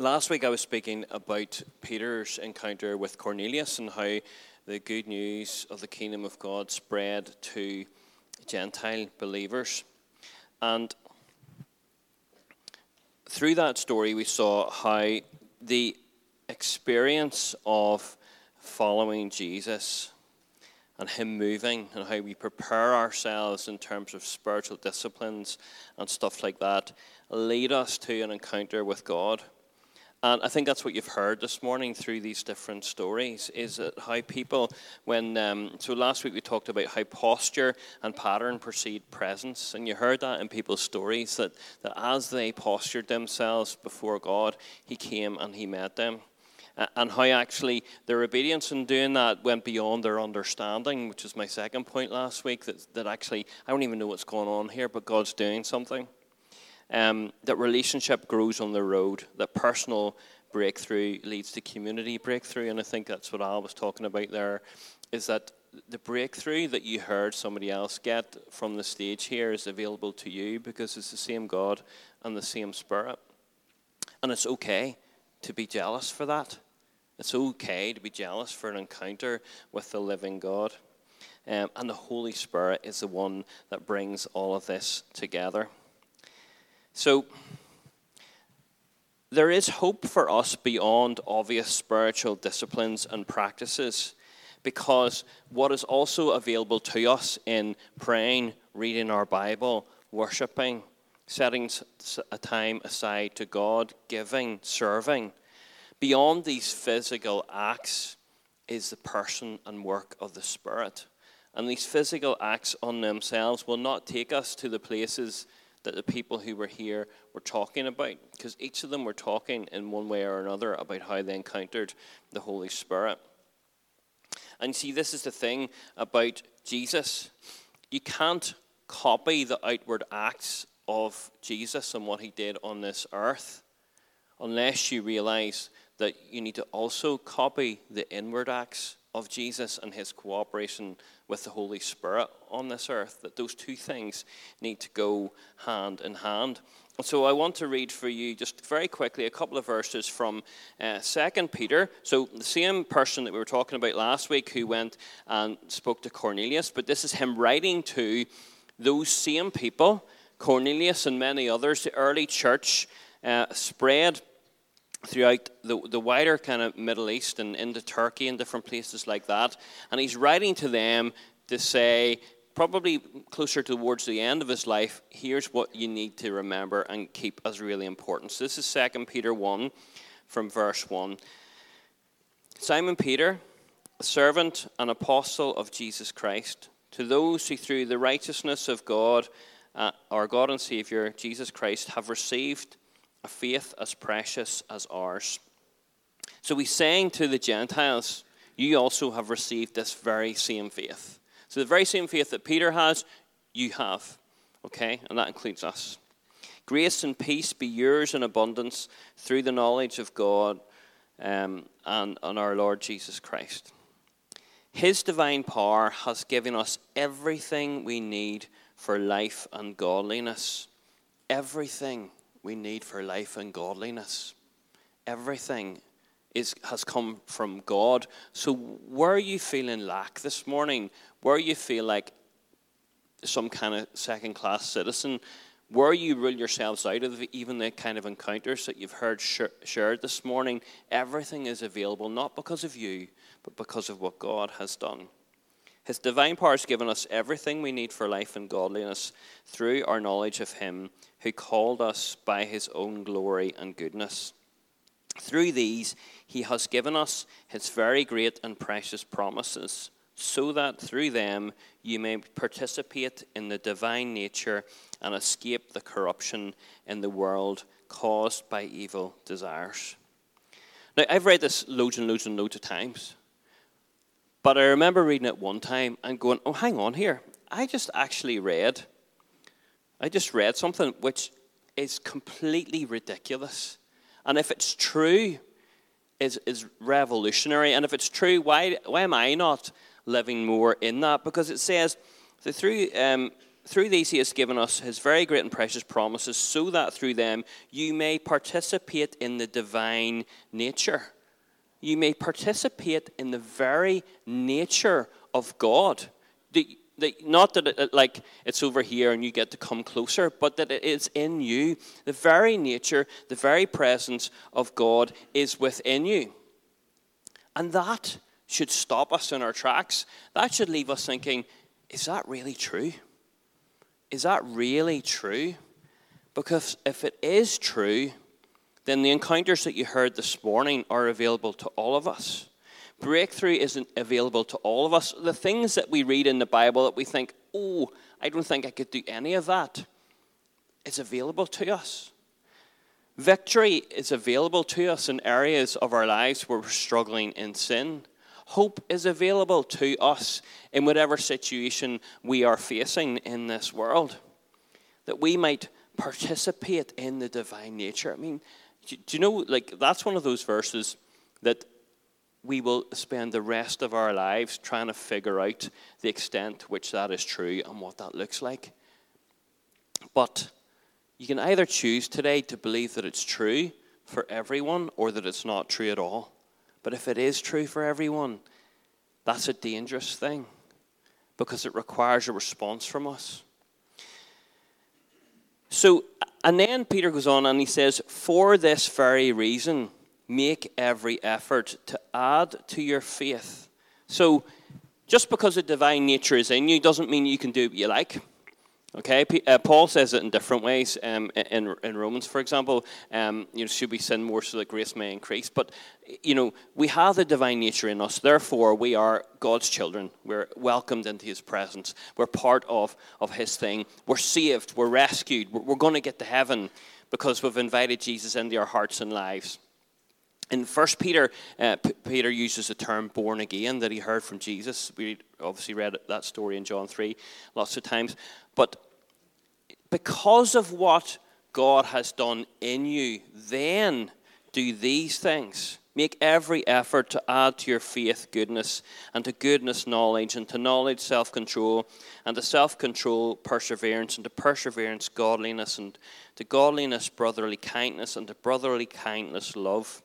Last week I was speaking about Peter's encounter with Cornelius and how the good news of the kingdom of God spread to Gentile believers. And through that story, we saw how the experience of following Jesus and Him moving and how we prepare ourselves in terms of spiritual disciplines and stuff like that lead us to an encounter with God. And I think that's what you've heard this morning through these different stories is that how people, when, um, so last week we talked about how posture and pattern precede presence. And you heard that in people's stories that, that as they postured themselves before God, He came and He met them. And how actually their obedience in doing that went beyond their understanding, which is my second point last week. That, that actually, I don't even know what's going on here, but God's doing something um, that relationship grows on the road, that personal breakthrough leads to community breakthrough. And I think that's what Al was talking about there, is that the breakthrough that you heard somebody else get from the stage here is available to you because it's the same God and the same Spirit. And it's okay to be jealous for that. It's okay to be jealous for an encounter with the living God. Um, and the Holy Spirit is the one that brings all of this together. So, there is hope for us beyond obvious spiritual disciplines and practices because what is also available to us in praying, reading our Bible, worshiping, setting a time aside to God, giving, serving, beyond these physical acts is the person and work of the Spirit. And these physical acts on themselves will not take us to the places that the people who were here were talking about, because each of them were talking in one way or another about how they encountered the Holy Spirit. And see, this is the thing about Jesus. You can't copy the outward acts of Jesus and what he did on this earth unless you realize that you need to also copy the inward acts of Jesus and his cooperation with the Holy Spirit on this earth, that those two things need to go hand in hand. So I want to read for you just very quickly a couple of verses from uh, Peter. So the same person that we were talking about last week who went and spoke to Cornelius, but this is him writing to those same people, Cornelius and many others. The early church uh, spread throughout the, the wider kind of Middle East and into Turkey and different places like that. And he's writing to them to say, probably closer towards the end of his life, here's what you need to remember and keep as really important. So this is 2 Peter 1 from verse 1. Simon Peter, a servant and apostle of Jesus Christ, to those who through the righteousness of God, uh, our God and Savior, Jesus Christ, have received a faith as precious as ours. So he's saying to the Gentiles, You also have received this very same faith. So the very same faith that Peter has, you have. Okay? And that includes us. Grace and peace be yours in abundance through the knowledge of God um, and, and our Lord Jesus Christ. His divine power has given us everything we need for life and godliness. Everything we need for life and godliness. Everything is, has come from God. So, where are you feeling lack this morning? Where you feel like some kind of second class citizen? Where you rule yourselves out of even the kind of encounters that you've heard shared this morning, everything is available not because of you, but because of what God has done. His divine power has given us everything we need for life and godliness through our knowledge of Him who called us by His own glory and goodness. Through these, He has given us His very great and precious promises, so that through them you may participate in the divine nature and escape the corruption in the world caused by evil desires. Now, I've read this loads and loads and loads of times. But I remember reading it one time and going, oh, hang on here. I just actually read, I just read something which is completely ridiculous. And if it's true, is, is revolutionary. And if it's true, why, why am I not living more in that? Because it says that through, um, through these he has given us his very great and precious promises, so that through them you may participate in the divine nature. You may participate in the very nature of God. The, the, not that it, like it's over here and you get to come closer, but that it is in you. The very nature, the very presence of God is within you. And that should stop us in our tracks. That should leave us thinking, is that really true? Is that really true? Because if it is true, then the encounters that you heard this morning are available to all of us. Breakthrough isn't available to all of us. The things that we read in the Bible that we think, oh, I don't think I could do any of that, is available to us. Victory is available to us in areas of our lives where we're struggling in sin. Hope is available to us in whatever situation we are facing in this world. That we might participate in the divine nature. I mean, do you know, like, that's one of those verses that we will spend the rest of our lives trying to figure out the extent to which that is true and what that looks like. But you can either choose today to believe that it's true for everyone or that it's not true at all. But if it is true for everyone, that's a dangerous thing because it requires a response from us. So, and then Peter goes on and he says, For this very reason, make every effort to add to your faith. So, just because the divine nature is in you doesn't mean you can do what you like. Okay, uh, Paul says it in different ways. Um, in, in Romans, for example, um, you know, should we sin more so that grace may increase? But you know, we have the divine nature in us. Therefore, we are God's children. We're welcomed into His presence. We're part of of His thing. We're saved. We're rescued. We're, we're going to get to heaven because we've invited Jesus into our hearts and lives. In First Peter, uh, P- Peter uses the term "born again" that he heard from Jesus. We obviously read that story in John three lots of times. But because of what God has done in you, then do these things. Make every effort to add to your faith goodness, and to goodness knowledge, and to knowledge self control, and to self control perseverance, and to perseverance godliness, and to godliness brotherly kindness, and to brotherly kindness love.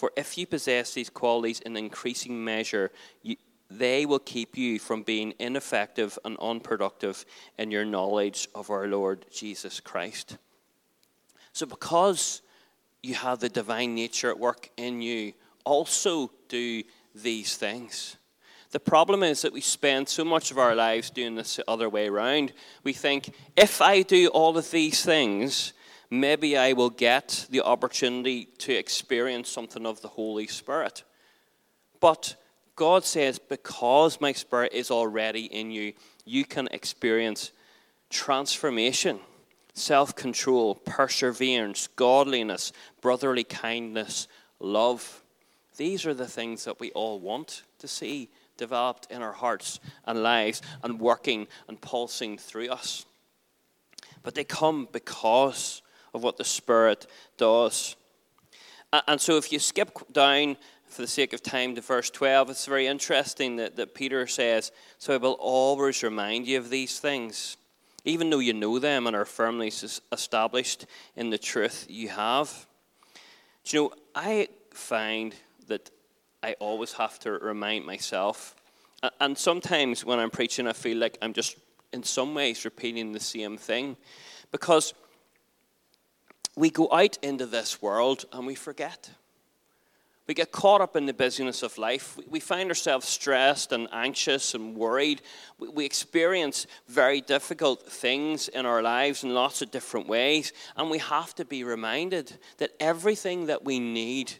For if you possess these qualities in increasing measure, you, they will keep you from being ineffective and unproductive in your knowledge of our Lord Jesus Christ. So, because you have the divine nature at work in you, also do these things. The problem is that we spend so much of our lives doing this the other way around. We think, if I do all of these things, maybe I will get the opportunity to experience something of the Holy Spirit. But God says, because my spirit is already in you, you can experience transformation, self control, perseverance, godliness, brotherly kindness, love. These are the things that we all want to see developed in our hearts and lives and working and pulsing through us. But they come because of what the Spirit does. And so if you skip down for the sake of time, to verse 12, it's very interesting that, that Peter says, So I will always remind you of these things, even though you know them and are firmly established in the truth you have. Do you know, I find that I always have to remind myself, and sometimes when I'm preaching, I feel like I'm just in some ways repeating the same thing because we go out into this world and we forget. We get caught up in the busyness of life. We find ourselves stressed and anxious and worried. We experience very difficult things in our lives in lots of different ways. And we have to be reminded that everything that we need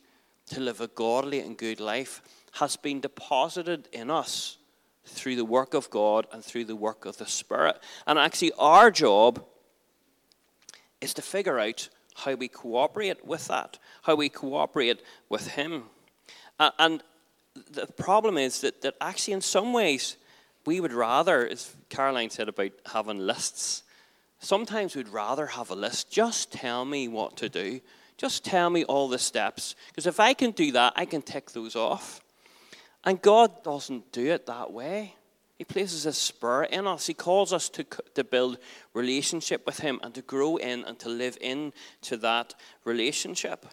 to live a godly and good life has been deposited in us through the work of God and through the work of the Spirit. And actually, our job is to figure out how we cooperate with that, how we cooperate with Him. and the problem is that, that actually, in some ways, we would rather, as Caroline said about having lists, sometimes we'd rather have a list. Just tell me what to do. Just tell me all the steps. Because if I can do that, I can tick those off. And God doesn't do it that way. He places a spur in us. He calls us to, to build relationship with Him and to grow in and to live in to that relationship.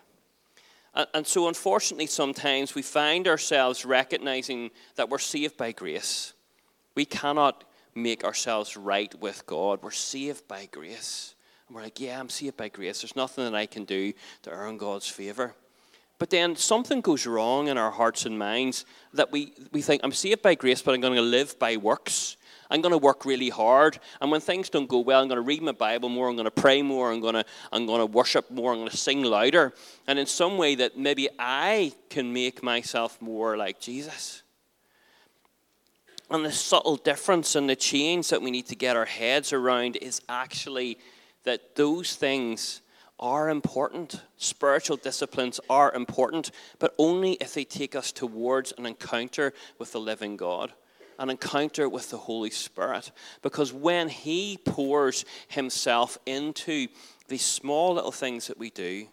And, and so, unfortunately, sometimes we find ourselves recognizing that we're saved by grace. We cannot make ourselves right with God. We're saved by grace. And we're like, yeah, I'm saved by grace. There's nothing that I can do to earn God's favor. But then something goes wrong in our hearts and minds that we, we think, I'm saved by grace, but I'm going to live by works. I'm going to work really hard. And when things don't go well, I'm going to read my Bible more. I'm going to pray more. I'm going to, I'm going to worship more. I'm going to sing louder. And in some way, that maybe I can make myself more like Jesus. And the subtle difference and the change that we need to get our heads around is actually that those things are important. Spiritual disciplines are important, but only if they take us towards an encounter with the living God, an encounter with the Holy Spirit. Because when He pours Himself into these small little things that we do,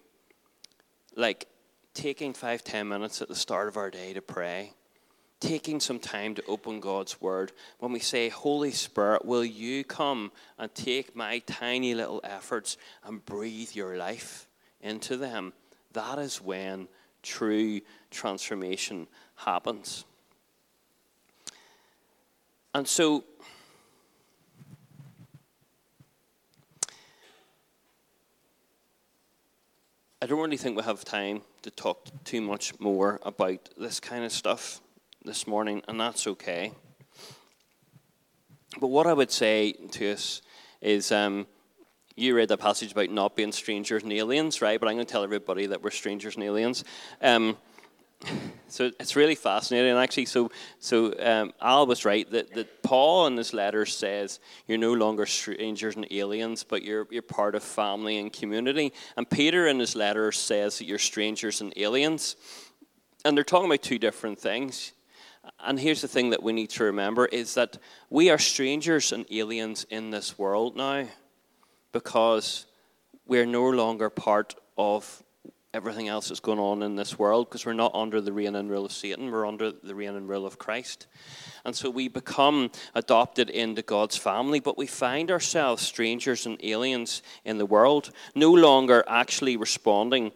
like taking five, ten minutes at the start of our day to pray, taking some time to open God's Word, when we say, Holy Spirit, will you come and take my tiny little efforts and breathe your life into them? That is when true transformation happens. And so, I don't really think we have time to talk too much more about this kind of stuff this morning, and that's okay. But what I would say to us is um, you read the passage about not being strangers and aliens, right? But I'm going to tell everybody that we're strangers and aliens. Um, so it's really fascinating, And actually. So, so um, Al was right that, that Paul in this letter says you're no longer strangers and aliens, but you're you're part of family and community. And Peter in his letter says that you're strangers and aliens, and they're talking about two different things. And here's the thing that we need to remember is that we are strangers and aliens in this world now because we're no longer part of everything else that's going on in this world because we're not under the reign and rule of Satan, we're under the reign and rule of Christ. And so we become adopted into God's family, but we find ourselves strangers and aliens in the world, no longer actually responding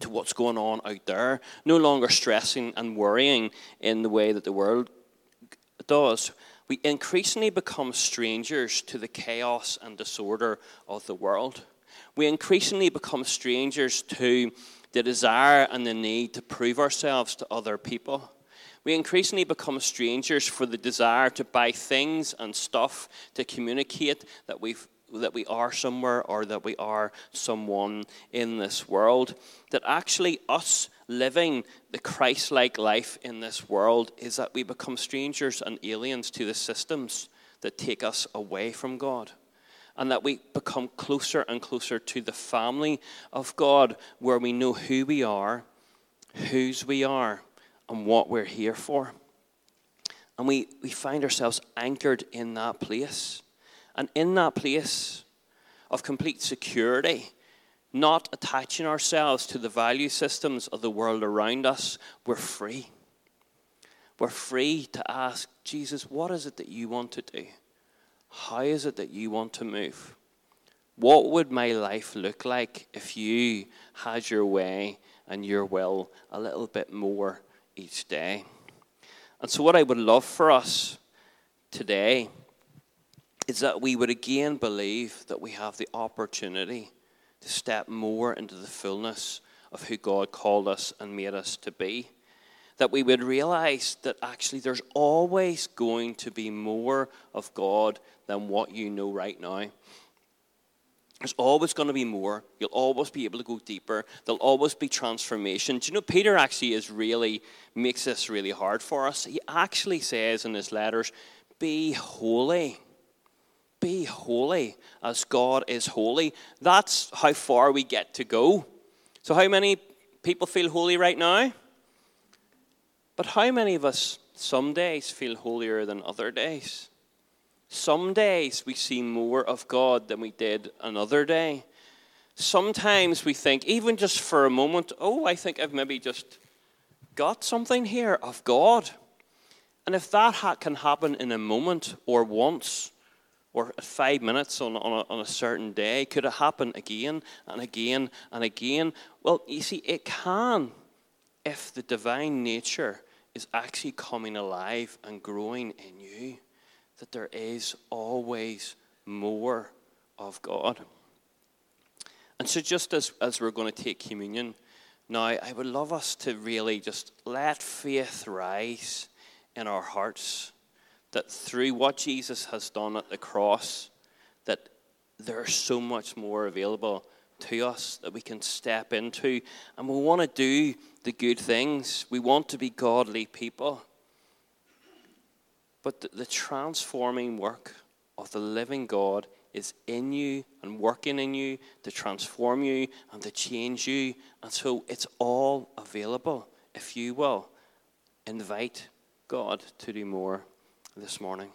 to what's going on out there, no longer stressing and worrying in the way that the world does. We increasingly become strangers to the chaos and disorder of the world. We increasingly become strangers to the desire and the need to prove ourselves to other people. We increasingly become strangers for the desire to buy things and stuff to communicate that we've that we are somewhere or that we are someone in this world. That actually, us living the Christ like life in this world is that we become strangers and aliens to the systems that take us away from God. And that we become closer and closer to the family of God where we know who we are, whose we are, and what we're here for. And we, we find ourselves anchored in that place. And in that place of complete security, not attaching ourselves to the value systems of the world around us, we're free. We're free to ask, Jesus, what is it that you want to do? How is it that you want to move? What would my life look like if you had your way and your will a little bit more each day? And so, what I would love for us today is that we would again believe that we have the opportunity to step more into the fullness of who God called us and made us to be. That we would realize that actually there's always going to be more of God than what you know right now. There's always going to be more. You'll always be able to go deeper. There'll always be transformation. Do you know, Peter actually is really, makes this really hard for us. He actually says in his letters, be holy be holy as God is holy. That's how far we get to go. So, how many people feel holy right now? But how many of us some days feel holier than other days? Some days we see more of God than we did another day. Sometimes we think, even just for a moment, oh, I think I've maybe just got something here of God. And if that ha- can happen in a moment or once or five minutes on, on, a, on a certain day, could it happen again and again and again? Well, you see, it can if the divine nature is actually coming alive and growing in you, that there is always more of God. And so, just as, as we're going to take communion, now I would love us to really just let faith rise in our hearts that through what Jesus has done at the cross, that there's so much more available to us that we can step into. And we want to do the good things. We want to be godly people. But the, the transforming work of the living God is in you and working in you to transform you and to change you. And so it's all available if you will invite God to do more this morning.